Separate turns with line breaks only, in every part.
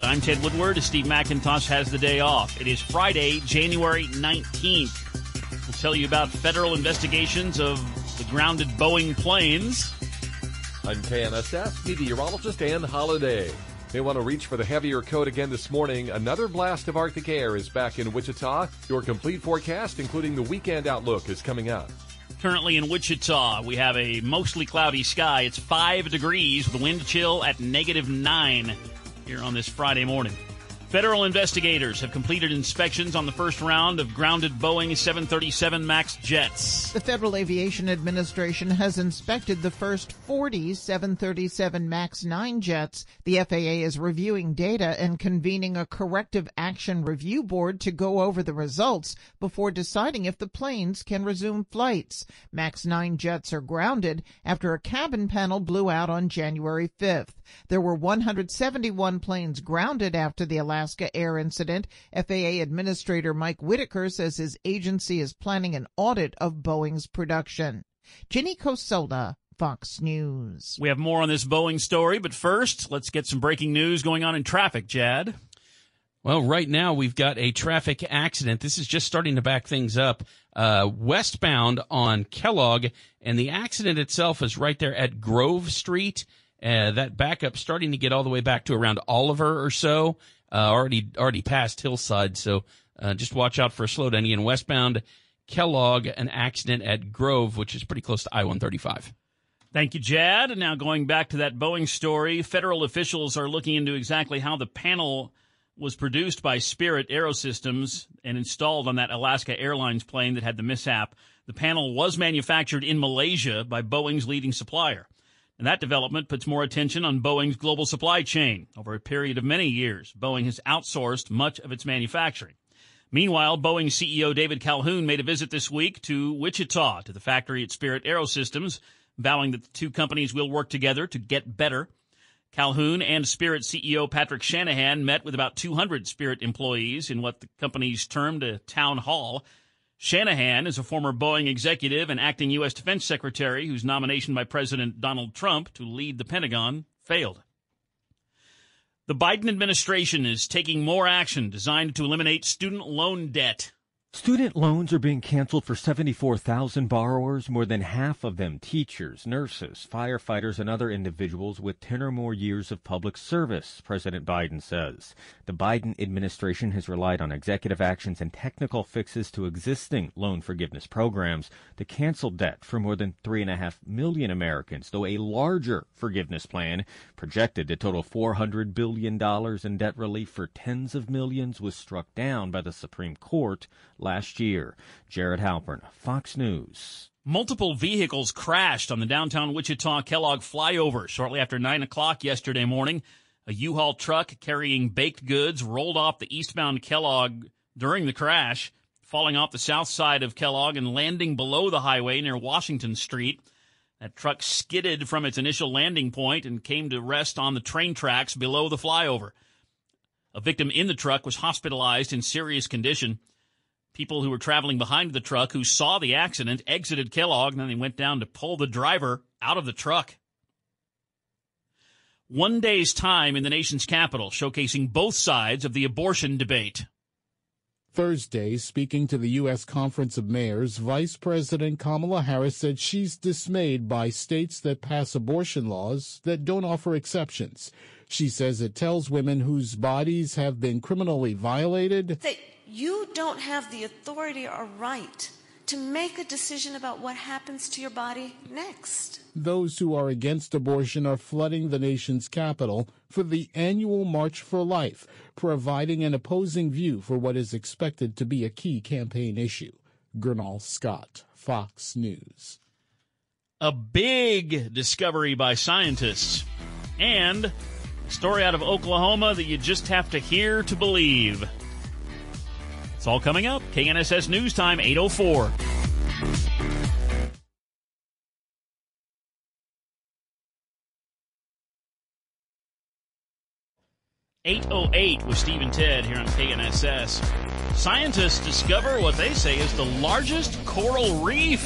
I'm Ted Woodward. Steve McIntosh has the day off. It is Friday, January 19th. We'll tell you about federal investigations of the grounded Boeing planes.
I'm KNSS meteorologist Dan Holiday. They want to reach for the heavier coat again this morning. Another blast of Arctic air is back in Wichita. Your complete forecast, including the weekend outlook, is coming up.
Currently in Wichita, we have a mostly cloudy sky. It's 5 degrees with wind chill at negative 9 here on this Friday morning. Federal investigators have completed inspections on the first round of grounded Boeing 737 MAX jets.
The Federal Aviation Administration has inspected the first 40 737 MAX 9 jets. The FAA is reviewing data and convening a corrective action review board to go over the results before deciding if the planes can resume flights. MAX 9 jets are grounded after a cabin panel blew out on January 5th. There were 171 planes grounded after the Alaska Air incident. FAA Administrator Mike Whitaker says his agency is planning an audit of Boeing's production. Jenny Cosola, Fox News.
We have more on this Boeing story, but first, let's get some breaking news going on in traffic, Jad.
Well, right now we've got a traffic accident. This is just starting to back things up. Uh, westbound on Kellogg, and the accident itself is right there at Grove Street. Uh, that backup starting to get all the way back to around Oliver or so. Uh, already already past Hillside, so uh, just watch out for a slowdown. In westbound Kellogg, an accident at Grove, which is pretty close to I-135.
Thank you, Jad. And now going back to that Boeing story, federal officials are looking into exactly how the panel was produced by Spirit Aerosystems and installed on that Alaska Airlines plane that had the mishap. The panel was manufactured in Malaysia by Boeing's leading supplier. And that development puts more attention on Boeing's global supply chain. Over a period of many years, Boeing has outsourced much of its manufacturing. Meanwhile, Boeing CEO David Calhoun made a visit this week to Wichita to the factory at Spirit Aerosystems, vowing that the two companies will work together to get better. Calhoun and Spirit CEO Patrick Shanahan met with about 200 Spirit employees in what the companies termed a town hall. Shanahan is a former Boeing executive and acting U.S. Defense Secretary whose nomination by President Donald Trump to lead the Pentagon failed. The Biden administration is taking more action designed to eliminate student loan debt.
Student loans are being canceled for 74,000 borrowers, more than half of them teachers, nurses, firefighters, and other individuals with 10 or more years of public service, President Biden says. The Biden administration has relied on executive actions and technical fixes to existing loan forgiveness programs to cancel debt for more than 3.5 million Americans, though a larger forgiveness plan, projected to total $400 billion in debt relief for tens of millions, was struck down by the Supreme Court last year. Jared Halpern, Fox News.
Multiple vehicles crashed on the downtown Wichita Kellogg flyover shortly after 9 o'clock yesterday morning. A U-Haul truck carrying baked goods rolled off the eastbound Kellogg during the crash, falling off the south side of Kellogg and landing below the highway near Washington Street. That truck skidded from its initial landing point and came to rest on the train tracks below the flyover. A victim in the truck was hospitalized in serious condition. People who were traveling behind the truck who saw the accident exited Kellogg and then they went down to pull the driver out of the truck. One day's time in the nation's capital showcasing both sides of the abortion debate.
Thursday, speaking to the U.S. Conference of Mayors, Vice President Kamala Harris said she's dismayed by states that pass abortion laws that don't offer exceptions. She says it tells women whose bodies have been criminally violated
that you don't have the authority or right to make a decision about what happens to your body next.
Those who are against abortion are flooding the nation's capital for the annual March for Life, providing an opposing view for what is expected to be a key campaign issue. Gurnal Scott, Fox News.
A big discovery by scientists. And a story out of Oklahoma that you just have to hear to believe. It's all coming up. KNSS News Time, 804. Eight oh eight with Steve and Ted here on KNSS. Scientists discover what they say is the largest coral reef.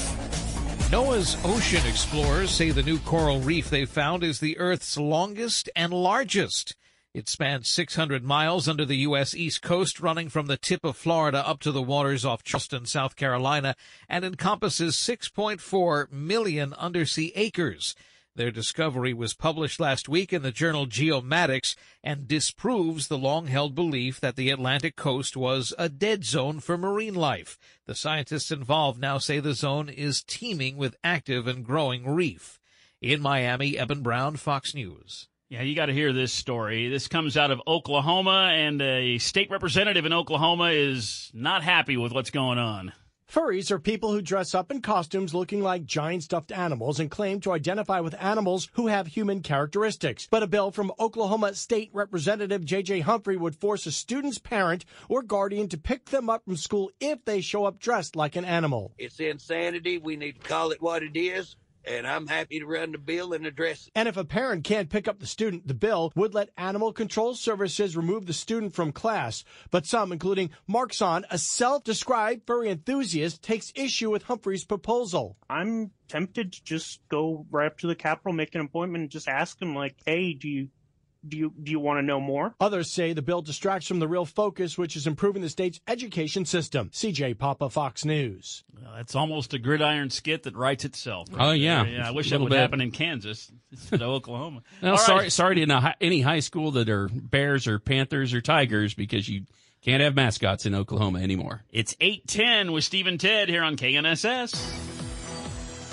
NOAA's ocean explorers say the new coral reef they found is the Earth's longest and largest. It spans 600 miles under the U.S. East Coast, running from the tip of Florida up to the waters off Charleston, South Carolina, and encompasses 6.4 million undersea acres. Their discovery was published last week in the journal Geomatics and disproves the long-held belief that the Atlantic coast was a dead zone for marine life. The scientists involved now say the zone is teeming with active and growing reef. In Miami, Eben Brown, Fox News.
Yeah, you got to hear this story. This comes out of Oklahoma, and a state representative in Oklahoma is not happy with what's going on.
Furries are people who dress up in costumes looking like giant stuffed animals and claim to identify with animals who have human characteristics. But a bill from Oklahoma State Representative J.J. Humphrey would force a student's parent or guardian to pick them up from school if they show up dressed like an animal.
It's insanity. We need to call it what it is and I'm happy to run the bill and address it.
And if a parent can't pick up the student, the bill would let Animal Control Services remove the student from class. But some, including Mark Son, a self-described furry enthusiast, takes issue with Humphrey's proposal.
I'm tempted to just go right up to the Capitol, make an appointment, and just ask him, like, hey, do you do you do you want to know more?
Others say the bill distracts from the real focus, which is improving the state's education system. CJ Papa, Fox News.
Well, that's almost a gridiron skit that writes itself.
Right oh yeah,
yeah. I wish that would
bit.
happen in Kansas instead of Oklahoma.
well, sorry, sorry to know any high school that are Bears or Panthers or Tigers because you can't have mascots in Oklahoma anymore.
It's eight ten with Steve and Ted here on KNSS.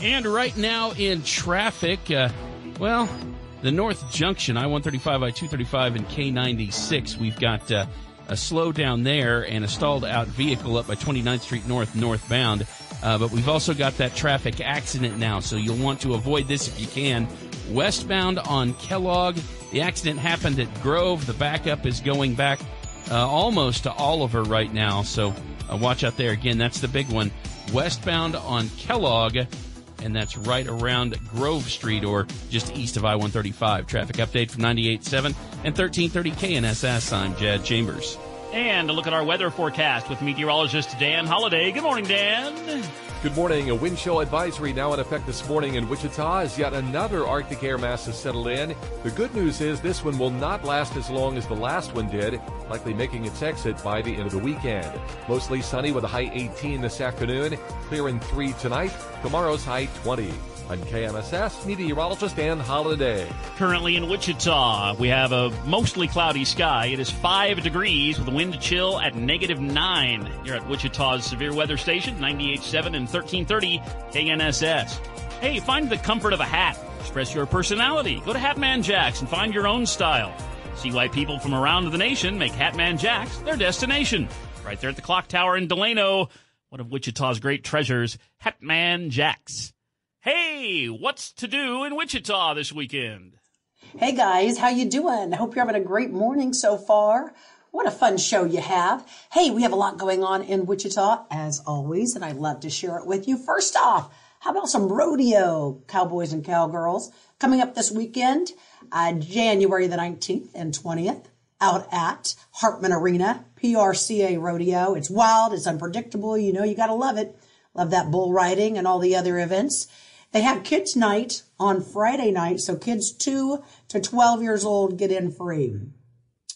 And right now in traffic, uh, well, the North Junction, I 135, I 235, and K 96. We've got uh, a slowdown there and a stalled out vehicle up by 29th Street North northbound. Uh, but we've also got that traffic accident now, so you'll want to avoid this if you can. Westbound on Kellogg, the accident happened at Grove. The backup is going back uh, almost to Oliver right now, so uh, watch out there. Again, that's the big one. Westbound on Kellogg and that's right around Grove Street or just east of I-135. Traffic update from 98.7 and 1330 KNSS. I'm Jad Chambers. And a look at our weather forecast with meteorologist Dan Holliday. Good morning, Dan.
Good morning. A wind chill advisory now in effect this morning in Wichita as yet another Arctic air mass has settled in. The good news is this one will not last as long as the last one did, likely making its exit by the end of the weekend. Mostly sunny with a high 18 this afternoon, clear in 3 tonight, tomorrow's high 20. I'm KNSS meteorologist Dan Holiday.
Currently in Wichita, we have a mostly cloudy sky. It is 5 degrees with a wind chill at negative 9. You're at Wichita's severe weather station, 98.7 and 1330 KNSS. Hey, find the comfort of a hat. Express your personality. Go to Hatman Jacks and find your own style. See why people from around the nation make Hatman Jacks their destination. Right there at the clock tower in Delano, one of Wichita's great treasures, Hatman Jacks. Hey, what's to do in Wichita this weekend?
Hey guys, how you doing? I hope you're having a great morning so far. What a fun show you have. Hey, we have a lot going on in Wichita as always, and I'd love to share it with you. First off, how about some rodeo, cowboys and cowgirls, coming up this weekend, uh, January the 19th and 20th, out at Hartman Arena, PRCA Rodeo. It's wild, it's unpredictable. You know, you gotta love it. Love that bull riding and all the other events. They have kids night on Friday night, so kids two to 12 years old get in free.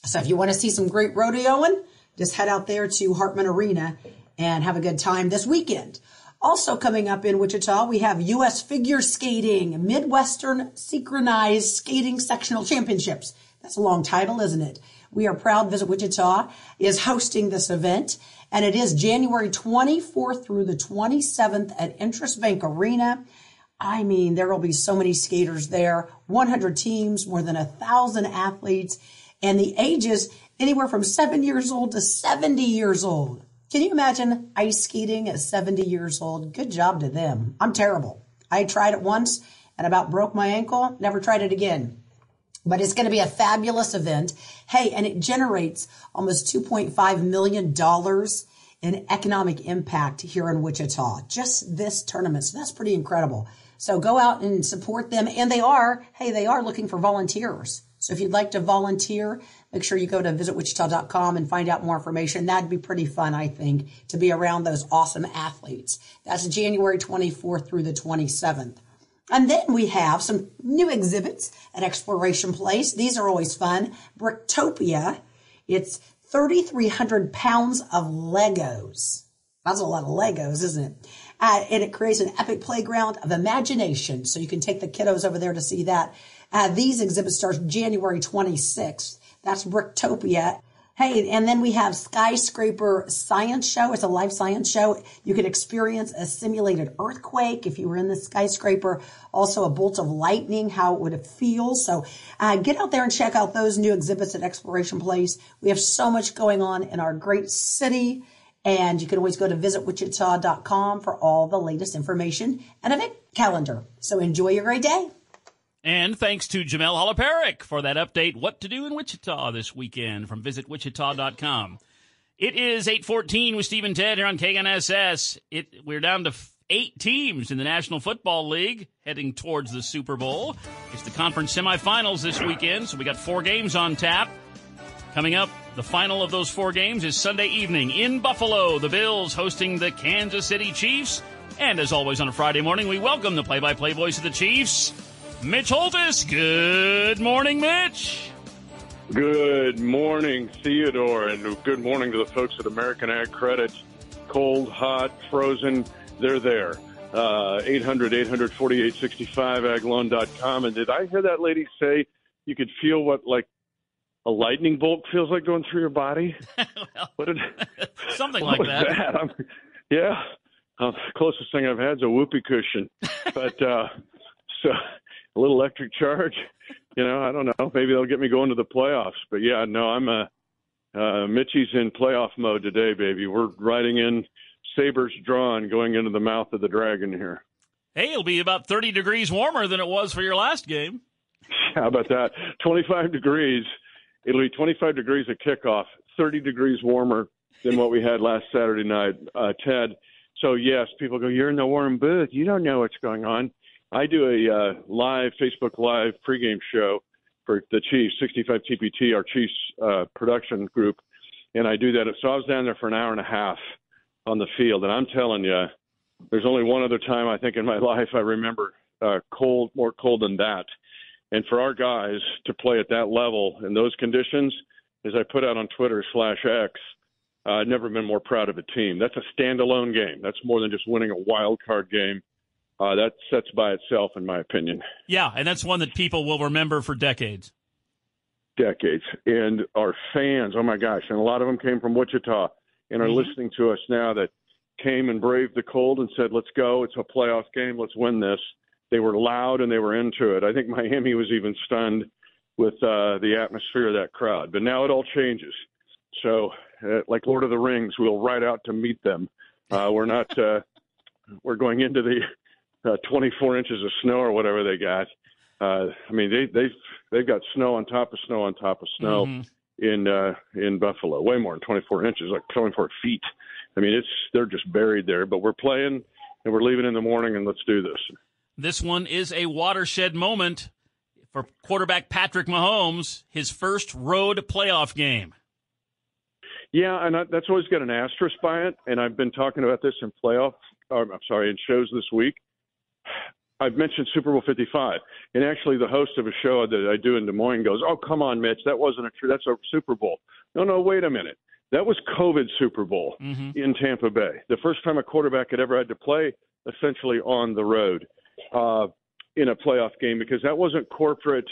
So if you want to see some great rodeoing, just head out there to Hartman Arena and have a good time this weekend. Also coming up in Wichita, we have U.S. Figure Skating Midwestern Synchronized Skating Sectional Championships. That's a long title, isn't it? We are proud Visit Wichita is hosting this event, and it is January 24th through the 27th at INTRUST Bank Arena. I mean, there will be so many skaters there, 100 teams, more than a thousand athletes, and the ages anywhere from seven years old to 70 years old. Can you imagine ice skating at 70 years old? Good job to them. I'm terrible. I tried it once and about broke my ankle, never tried it again. But it's going to be a fabulous event. Hey, and it generates almost $2.5 million in economic impact here in Wichita. Just this tournament. So that's pretty incredible. So go out and support them. And they are, hey, they are looking for volunteers. So if you'd like to volunteer, make sure you go to visitwichita.com and find out more information. That'd be pretty fun, I think, to be around those awesome athletes. That's January 24th through the 27th. And then we have some new exhibits at Exploration Place. These are always fun. Bricktopia. It's 3,300 pounds of Legos. That's a lot of Legos, isn't it? And it creates an epic playground of imagination. So you can take the kiddos over there to see that. Uh, these exhibits start January 26th. That's Bricktopia. Hey, and then we have Skyscraper Science Show. It's a live science show. You can experience a simulated earthquake if you were in the skyscraper. Also a bolt of lightning, how it would feel. So uh, get out there and check out those new exhibits at Exploration Place. We have so much going on in our great city. And you can always go to visitwichita.com for all the latest information and event calendar. So enjoy your great day.
And thanks to Jamel Holoparik for that update. What to do in Wichita this weekend from visitwichita.com. It is 814 with Steve and Ted here on KNSS. It, we're down to eight teams in the National Football League heading towards the Super Bowl. It's the conference semifinals this weekend, so we got four games on tap. Coming up, the final of those four games is Sunday evening in Buffalo. The Bills hosting the Kansas City Chiefs. And as always on a Friday morning, we welcome the play-by-play voice of the Chiefs, Mitch Holthus. Good morning, Mitch.
Good morning, Theodore, and good morning to the folks at American Ag Credit. Cold, hot, frozen, they're there. Uh, 800 848 65agloan.com. And did I hear that lady say you could feel what like a lightning bolt feels like going through your body?
well,
what did,
something
what
like that.
that? I'm, yeah. Uh, closest thing I've had is a whoopee cushion. but uh, so a little electric charge, you know, I don't know. Maybe they'll get me going to the playoffs. But yeah, no, I'm a uh, Mitchie's in playoff mode today, baby. We're riding in sabers drawn, going into the mouth of the dragon here.
Hey, it'll be about 30 degrees warmer than it was for your last game.
How about that? 25 degrees. It'll be 25 degrees at kickoff, 30 degrees warmer than what we had last Saturday night, uh, Ted. So yes, people go, "You're in the warm booth. You don't know what's going on." I do a uh, live Facebook Live pregame show for the Chiefs, 65 TPT, our Chiefs uh, production group, and I do that. So I was down there for an hour and a half on the field, and I'm telling you, there's only one other time I think in my life I remember uh, cold, more cold than that. And for our guys to play at that level in those conditions, as I put out on Twitter slash X, uh, I've never been more proud of a team. That's a standalone game. That's more than just winning a wild card game. Uh, that sets by itself, in my opinion.
Yeah, and that's one that people will remember for decades.
Decades. And our fans, oh my gosh, and a lot of them came from Wichita and are
Mhm.
listening to us now that came and braved the cold and said, let's go. It's a playoff game. Let's win this. They were loud and they were into it. I think Miami was even stunned with uh, the atmosphere of that crowd. But now it all changes. So, uh, like Lord of the Rings, we'll ride out to meet them. Uh, we're not. Uh, we're going into the uh, 24 inches of snow or whatever they got. Uh, I mean, they they've they've got snow on top of snow on top of snow
Mhm.
in uh, in Buffalo. Way more than 24 inches, like 24 feet. I mean, it's they're just buried there. But we're playing and we're leaving in the morning, and let's do this.
This one is a watershed moment for quarterback Patrick Mahomes, his first road playoff game.
Yeah, and I, that's always got an asterisk by it. And I've been talking about this in playoff. Or, I'm sorry, in shows this week. I've mentioned Super Bowl 55, and actually, the host of a show that I do in Des Moines goes, "Oh, come on, Mitch, that wasn't a true. That's a Super Bowl." No, no, wait a minute. That was COVID Super Bowl mm-hmm. in Tampa Bay. The first time a quarterback had ever had to play essentially on the road uh, in a playoff game because that wasn't corporate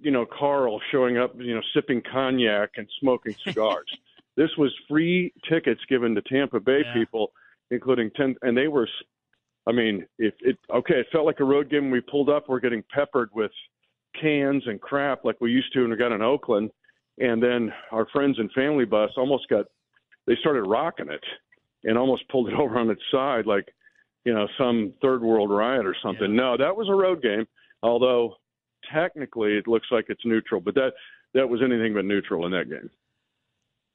you know, Carl showing up, you know, sipping cognac and smoking cigars. this was free tickets given to Tampa Bay
Yeah.
people, including ten, and they were. I mean, if it okay, it felt like a road game. We pulled up, we're getting peppered with cans and crap like we used to when we got in Oakland, and then our friends and family bus almost got. They started rocking it, and almost pulled it over on its side like, you know, some third world riot or something. No, that was a road game. Although technically it looks like it's neutral, but that that was anything but neutral in that game.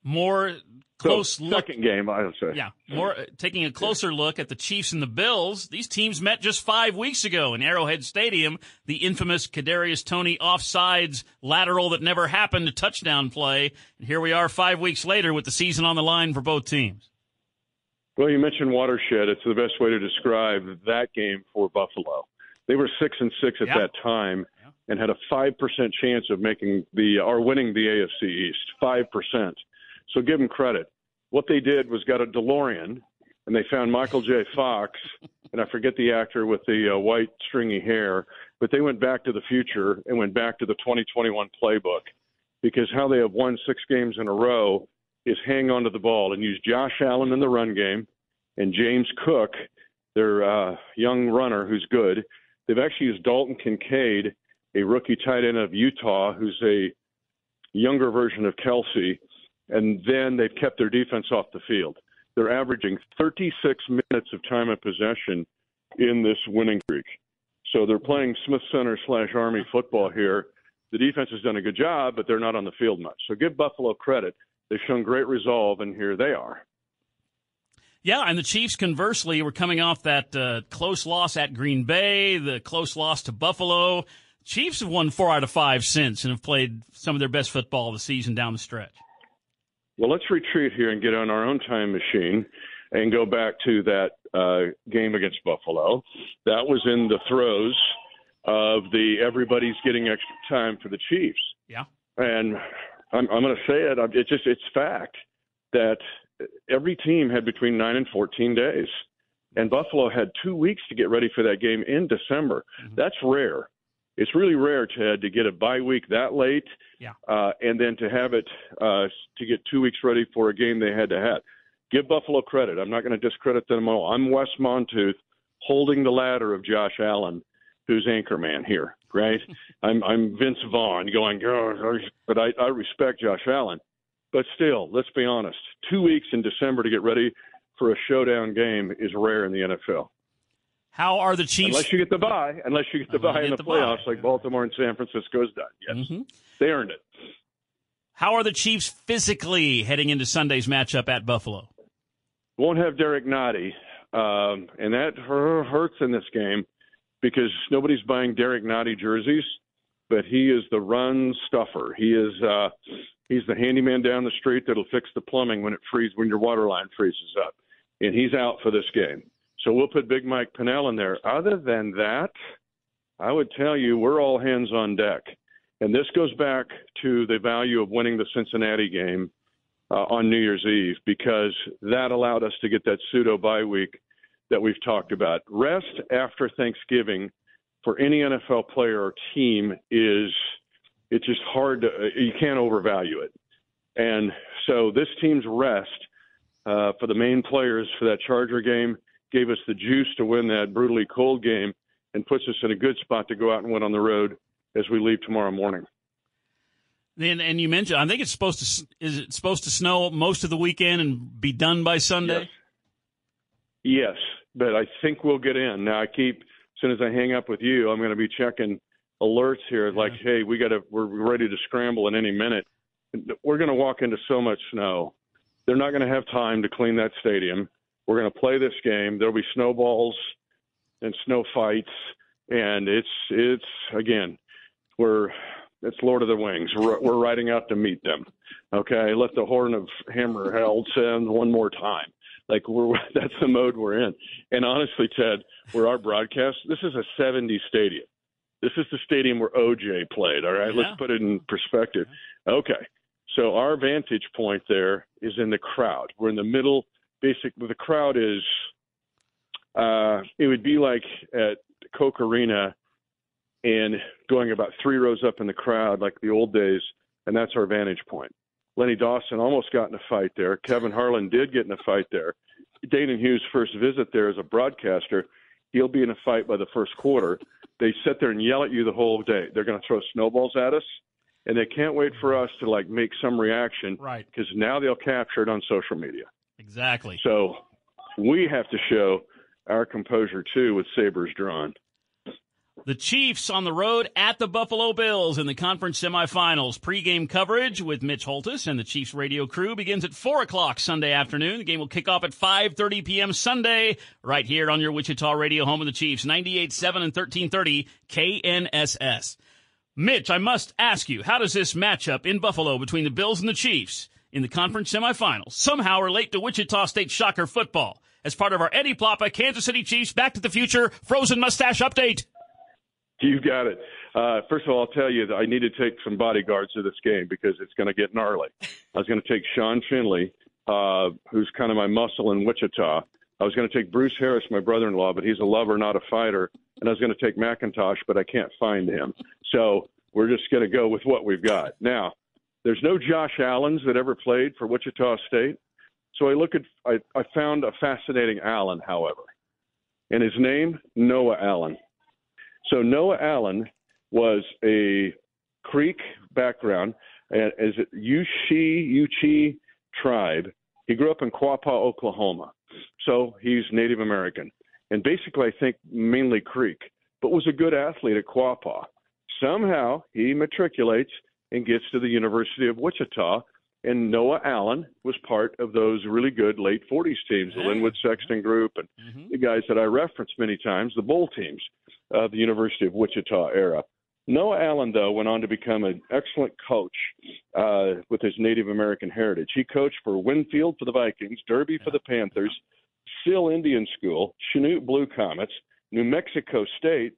More close
so,
look.
Second game, I would say.
Yeah, more uh, taking a closer look at the Chiefs and the Bills. These teams met just five weeks ago in Arrowhead Stadium. The infamous Kadarius Toney offsides lateral that never happened touchdown play. And here we are five weeks later with the season on the line for both teams.
Well, you mentioned watershed. It's the best way to describe that game for Buffalo. They were six and six at
Yeah.
that time and had a five percent chance of making the or winning the AFC East. Five percent. So give them credit. What they did was got a DeLorean and they found Michael J. Fox and I forget the actor with the uh, white stringy hair, but they went back to the future and went back to the 2021 playbook because how they have won six games in a row is hang on to the ball and use Josh Allen in the run game and James Cook, their uh, young runner who's good. They've actually used Dalton Kincaid, a rookie tight end of Utah, who's a younger version of Kelce, and then they've kept their defense off the field. They're averaging 36 minutes of time of possession in this winning streak. So they're playing Smith Center slash Army football here. The defense has done a good job, but they're not on the field much. So give Buffalo credit. They've shown great resolve, and here they are.
Yeah, and the Chiefs, conversely, were coming off that uh, close loss at Green Bay, the close loss to Buffalo. Chiefs have won four out of five since and have played some of their best football of the season down the stretch.
Well, let's retreat here and get on our own time machine and go back to that uh, game against Buffalo. That was in the throes of the everybody's getting extra time for the Chiefs.
Yeah.
And I'm, I'm going to say it. It's just it's fact that every team had between nine and 14 days, and Buffalo had two weeks to get ready for that game in December. That's rare. It's really rare, Ted, to get a bye week that late,
Yeah.
uh, and then to have it uh, to get two weeks ready for a game they had to have. Give Buffalo credit. I'm not going to discredit them all. I'm Wes Mantooth holding the ladder of Josh Allen, who's anchor man here, right? I'm I'm Vince Vaughn going, "Oh, but I, I respect Josh Allen. But still, let's be honest. Two weeks in December to get ready for a showdown game is rare in the NFL.
How are the Chiefs?
Unless you get the bye, unless you get the bye in the
the
playoffs, like Baltimore and San Francisco's done. Yes, they earned it.
How are the Chiefs physically heading into Sunday's matchup at Buffalo?
Won't have Derrick Nnadi, um, and that hurts in this game because nobody's buying Derrick Nnadi jerseys, but he is the run stuffer. He is uh, he's the handyman down the street that'll fix the plumbing when it freezes when your water line freezes up, and he's out for this game. So we'll put Big Mike Pennel in there. Other than that, I would tell you we're all hands on deck. And this goes back to the value of winning the Cincinnati game uh, on New Year's Eve because that allowed us to get that pseudo bye week that we've talked about. Rest after Thanksgiving for any NFL player or team is it's just hard to you can't overvalue it. And so this team's rest uh, for the main players for that Charger game gave us the juice to win that brutally cold game and puts us in a good spot to go out and win on the road as we leave tomorrow morning.
Then, and you mentioned, I think it's supposed to. Is it supposed to snow most of the weekend and be done by Sunday?
Yes, but I think we'll get in. Now I keep as soon as I hang up with you, I'm going to be checking alerts here like, hey, we got to we're ready to scramble in any minute. We're going to walk into so much snow. They're not going to have time to clean that stadium. We're going to play this game. There'll be snowballs and snow fights and it's it's again, we're it's Lord of the Wings. We're, we're riding out to meet them. Okay, let the horn of hammer hell sound one more time. Like we're that's the mode we're in. And honestly, Ted, where our broadcast, this is a 70 stadium. This is the stadium where OJ played. All right,
Yeah.
let's put it in perspective. Okay, so our vantage point there is in the crowd. We're in the middle. Basic, the crowd is. Uh, it would be like at Koch Arena and going about three rows up in the crowd like the old days, and that's our vantage point. Lenny Dawson almost got in a fight there. Kevin Harlan did get in a fight there. Danan Hughes' first visit there as a broadcaster, he'll be in a fight by the first quarter. They sit there and yell at you the whole day. They're going to throw snowballs at us, and they can't wait for us to like make some reaction.
Right.
Because now they'll capture it on social media.
Exactly.
So we have to show our composure too with sabers drawn.
The Chiefs on the road at the Buffalo Bills in the conference semifinals. Pre-game coverage with Mitch Holthus and the Chiefs radio crew begins at 4 o'clock Sunday afternoon. The game will kick off at 5.30 p.m. Sunday right here on your Wichita radio home of the Chiefs, 98.7 and 1330 KNSS. Mitch, I must ask you, how does this matchup in Buffalo between the Bills and the Chiefs in the conference semifinals somehow relate to Wichita State Shocker football? As part of our Eddie Ploppa Kansas City Chiefs Back to the Future Frozen Mustache Update.
You got it. Uh, first of all, I'll tell you that I need to take some bodyguards to this game because it's going to get gnarly. I was going to take Sean Finley, uh, who's kind of my muscle in Wichita. I was going to take Bruce Harris, my brother-in-law, but he's a lover, not a fighter. And I was going to take McIntosh, but I can't find him. So we're just going to go with what we've got. Now, there's no Josh Allens that ever played for Wichita State. So I look at, I, I found a fascinating Allen, however, and his name Noah Allen. So Noah Allen was a Creek background, and as it Yuchi Yuchi tribe. He grew up in Quapaw, Oklahoma, so he's Native American, and basically I think mainly Creek, but was a good athlete at Quapaw. Somehow he matriculates and gets to the University of Wichita. And Noah Allen was part of those really good late 40s teams, the Linwood Sexton group, and mm-hmm. the guys that I referenced many times, the bowl teams of the University of Wichita era. Noah Allen, though, went on to become an excellent coach uh, with his Native American heritage. He coached for Winfield for the Vikings, Derby for the Panthers, Seal Indian School, Chanute Blue Comets, New Mexico State,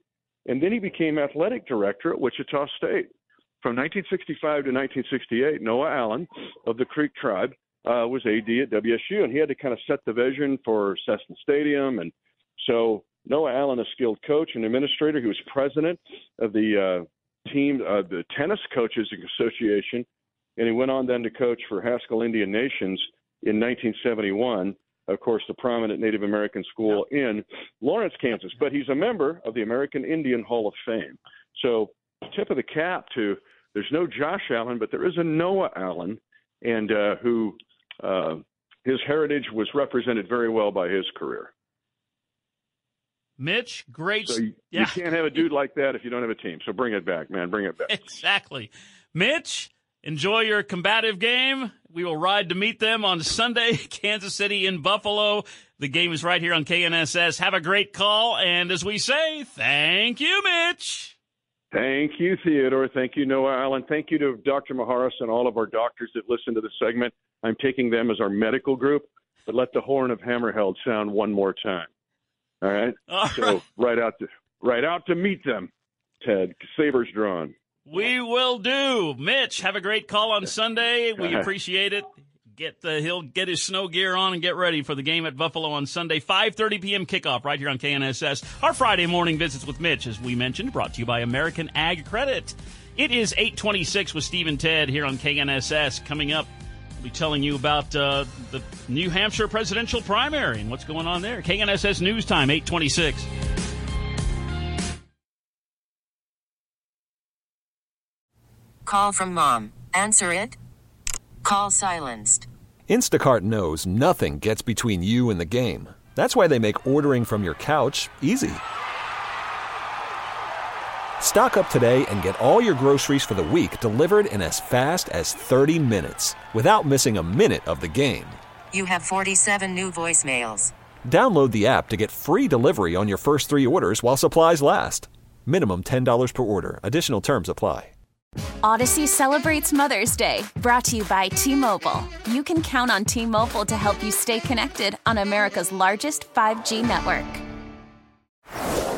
and then he became athletic director at Wichita State. From 1965 to 1968, Noah Allen of the Creek Tribe uh, was AD at WSU, and he had to kind of set the vision for Cessna Stadium. And so Noah Allen, a skilled coach and administrator, he was president of the uh, team, uh, the Tennis Coaches Association, and he went on then to coach for Haskell Indian Nations in 1971. Of course, the prominent Native American school in Lawrence, Kansas. But he's a member of the American Indian Hall of Fame. So, tip of the cap to there's no Josh Allen, but there is a Noah Allen, and uh, who uh, his heritage was represented very well by his career.
Mitch, great.
So you,
yeah.
you can't have a dude like that if you don't have a team. So bring it back, man. Bring it back.
Exactly. Mitch, enjoy your combative game. We will ride to meet them on Sunday, Kansas City in Buffalo. The game is right here on KNSS. Have a great call. And as we say, thank you, Mitch.
Thank you, Theodore. Thank you, Noah Allen. Thank you to Dr. Maharis and all of our doctors that listen to the segment. I'm taking them as our medical group, but let the horn of Hammerheld sound one more time. All right.
All
so
right.
right out to right out to meet them, Ted. Sabers drawn.
We will do. Mitch, have a great call on Sunday. We appreciate it. Get the he'll get his snow gear on and get ready for the game at Buffalo on Sunday, 5:30 p.m. kickoff right here on KNSS. Our Friday morning visits with Mitch, as we mentioned, brought to you by American Ag Credit. It is 8:26 with Steve and Ted here on KNSS. Coming up, we'll be telling you about uh, the New Hampshire presidential primary and what's going on there. KNSS News Time, 8:26.
Call from mom. Answer it. Call silenced.
Instacart knows nothing gets between you and the game. That's why they make ordering from your couch easy. Stock up today and get all your groceries for the week delivered in as fast as 30 minutes without missing a minute of the game.
You have 47 new voicemails.
Download the app to get free delivery on your first three orders while supplies last. Minimum $10 per order. Additional terms apply.
Odyssey celebrates Mother's Day, brought to you by T Mobile. You can count on T Mobile to help you stay connected on America's largest 5G network.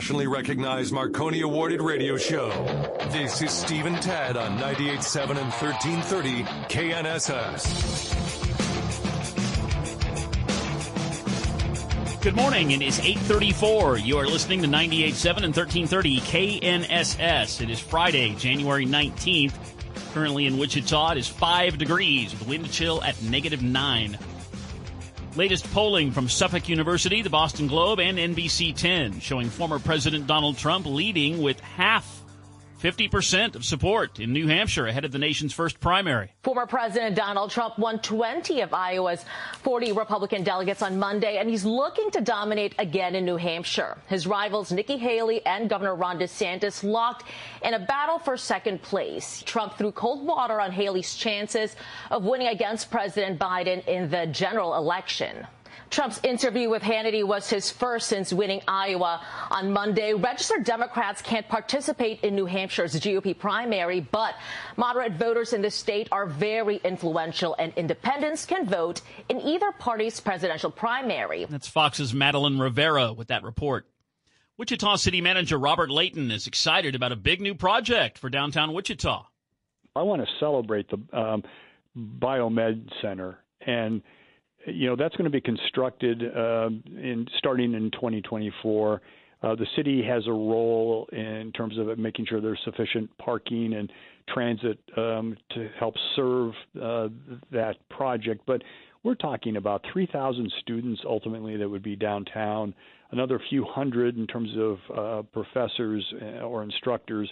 Nationally recognized Marconi awarded radio show. This is Steve and Ted on 98.7 and 1330 KNSS.
Good morning. It is 834. You are listening to 98.7 and 1330 KNSS. It is Friday, January 19th. Currently in Wichita, it is 5 degrees with wind chill at negative 9. Latest polling from Suffolk University, the Boston Globe, and NBC 10 showing former President Donald Trump leading with half 50% of support in New Hampshire ahead of the nation's first primary.
Former President Donald Trump won 20 of Iowa's 40 Republican delegates on Monday, and he's looking to dominate again in New Hampshire. His rivals Nikki Haley and Governor Ron DeSantis locked in a battle for second place. Trump threw cold water on Haley's chances of winning against President Biden in the general election. Trump's interview with Hannity was his first since winning Iowa on Monday. Registered Democrats can't participate in New Hampshire's GOP primary, but moderate voters in the state are very influential, and independents can vote in either party's presidential primary.
That's Fox's Madeline Rivera with that report. Wichita City Manager Robert Layton is excited about a big new project for downtown Wichita.
I want to celebrate the um, Biomed Center and you know that's going to be constructed uh, in starting in 2024. Uh, the city has a role in terms of making sure there's sufficient parking and transit um, to help serve uh, that project. But we're talking about 3,000 students ultimately that would be downtown, another few hundred in terms of uh, professors uh, or instructors.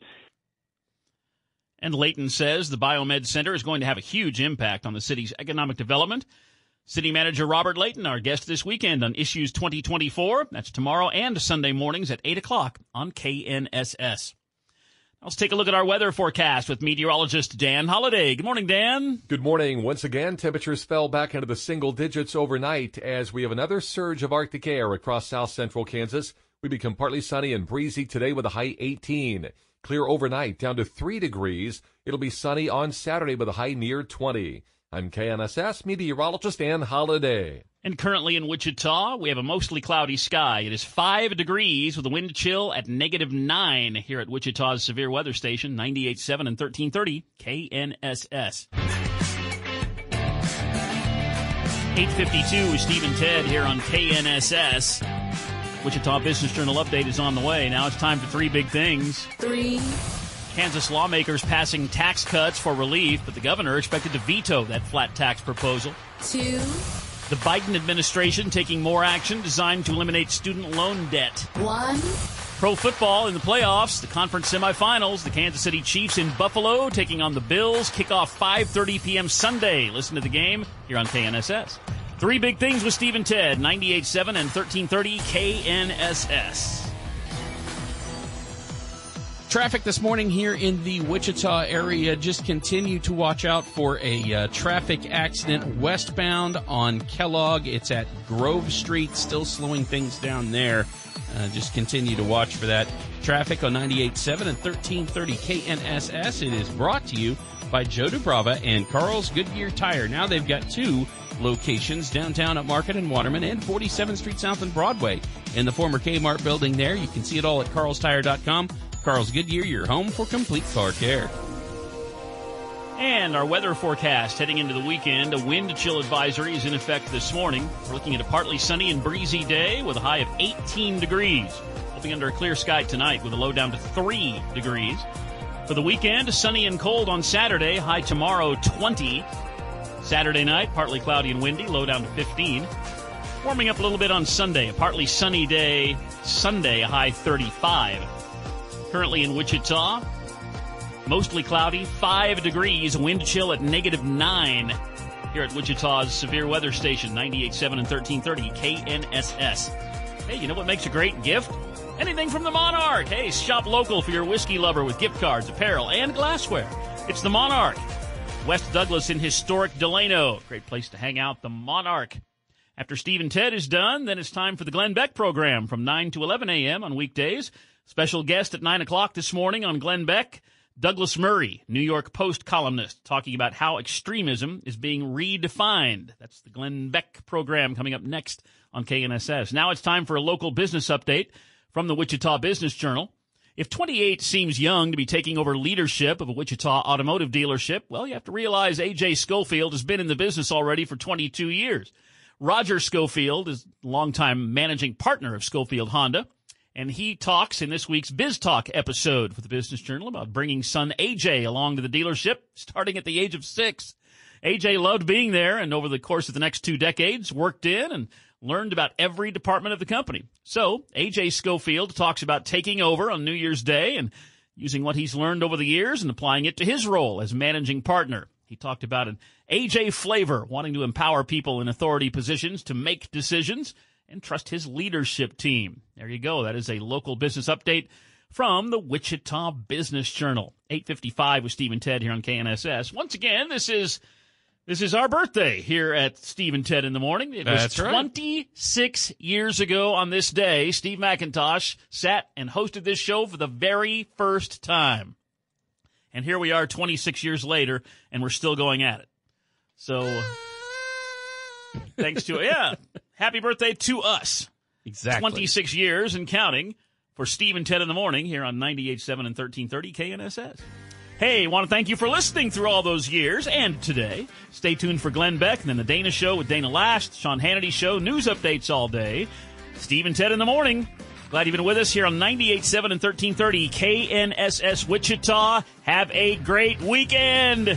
And Layton says the Biomed Center is going to have a huge impact on the city's economic development City Manager Robert Layton, our guest this weekend on Issues 2024. That's tomorrow and Sunday mornings at 8 o'clock on KNSS. Let's take a look at our weather forecast with meteorologist Dan Holliday. Good morning, Dan.
Good morning. Once again, temperatures fell back into the single digits overnight as we have another surge of Arctic air across south central Kansas. We become partly sunny and breezy today with a high 18. Clear overnight down to 3 degrees. It'll be sunny on Saturday with a high near 20. I'm KNSS meteorologist Dan Holiday.
And currently in Wichita, we have a mostly cloudy sky. It is 5 degrees with a wind chill at negative 9 here at Wichita's severe weather station, 98.7 and 1330 KNSS. 852 with Steve and Ted here on KNSS. Wichita Business Journal update is on the way. Now it's time for three big things.
Three
Kansas lawmakers passing tax cuts for relief, but the governor expected to veto that flat tax proposal.
Two.
The Biden administration taking more action designed to eliminate student loan debt.
One.
Pro football in the playoffs, the conference semifinals, the Kansas City Chiefs in Buffalo taking on the Bills. Kickoff 5:30 p.m. Sunday. Listen to the game here on KNSS. Three big things with Steve and Ted, 98.7 and 1330 KNSS.
Traffic this morning here in the Wichita area. Just continue to watch out for a uh, traffic accident westbound on Kellogg. It's at Grove Street, still slowing things down there. Uh, just continue to watch for that. Traffic on 98.7 and 1330 KNSS. It is brought to you by Joe Dubrava and Carl's Goodyear Tire. Now they've got two locations downtown at Market and Waterman and 47th Street South and Broadway. In the former Kmart building there, you can see it all at carlstire.com. Carl's Goodyear, your home for complete car care.
And our weather forecast heading into the weekend. A wind chill advisory is in effect this morning. We're looking at a partly sunny and breezy day with a high of 18 degrees. We'll be under a clear sky tonight with a low down to 3 degrees. For the weekend, sunny and cold on Saturday, high tomorrow 20. Saturday night, partly cloudy and windy, low down to 15. Warming up a little bit on Sunday, a partly sunny day. Sunday, high 35. Currently in Wichita, mostly cloudy, 5 degrees, wind chill at negative 9 here at Wichita's severe weather station, 98.7 and 1330 KNSS. Hey, you know what makes a great gift? Anything from the Monarch. Hey, shop local for your whiskey lover with gift cards, apparel, and glassware. It's the Monarch. West Douglas in historic Delano. Great place to hang out, the Monarch. After Steve and Ted is done, then it's time for the Glenn Beck program from 9 to 11 a.m. on weekdays. Special guest at 9 o'clock this morning on Glenn Beck, Douglas Murray, New York Post columnist, talking about how extremism is being redefined. That's the Glenn Beck program coming up next on KNSS. Now it's time for a local business update from the Wichita Business Journal. If 28 seems young to be taking over leadership of a Wichita automotive dealership, well, you have to realize AJ Schofield has been in the business already for 22 years. Roger Schofield is longtime managing partner of Schofield Honda, and he talks in this week's Biz Talk episode for the Business Journal about bringing son AJ along to the dealership starting at the age of six. AJ loved being there and over the course of the next two decades worked in and learned about every department of the company. So AJ Schofield talks about taking over on New Year's Day and using what he's learned over the years and applying it to his role as managing partner. He talked about an AJ flavor, wanting to empower people in authority positions to make decisions and trust his leadership team. There you go. That is a local business update from the Wichita Business Journal. 855 with Steve and Ted here on KNSS. Once again, this is this is our birthday here at Steve and Ted in the morning. It was
That's right.
26 years ago on this day, Steve McIntosh sat and hosted this show for the very first time. And here we are 26 years later, and we're still going at it. So, thanks to, yeah, happy birthday to us.
Exactly.
26 years and counting for Steve and Ted in the morning here on 98.7 and 1330 KNSS. Hey, want to thank you for listening through all those years and today. Stay tuned for Glenn Beck and then the Dana Show with Dana Loesch, Sean Hannity Show, news updates all day. Steve and Ted in the morning. Glad you've been with us here on 98.7 and 1330 KNSS Wichita. Have a great weekend.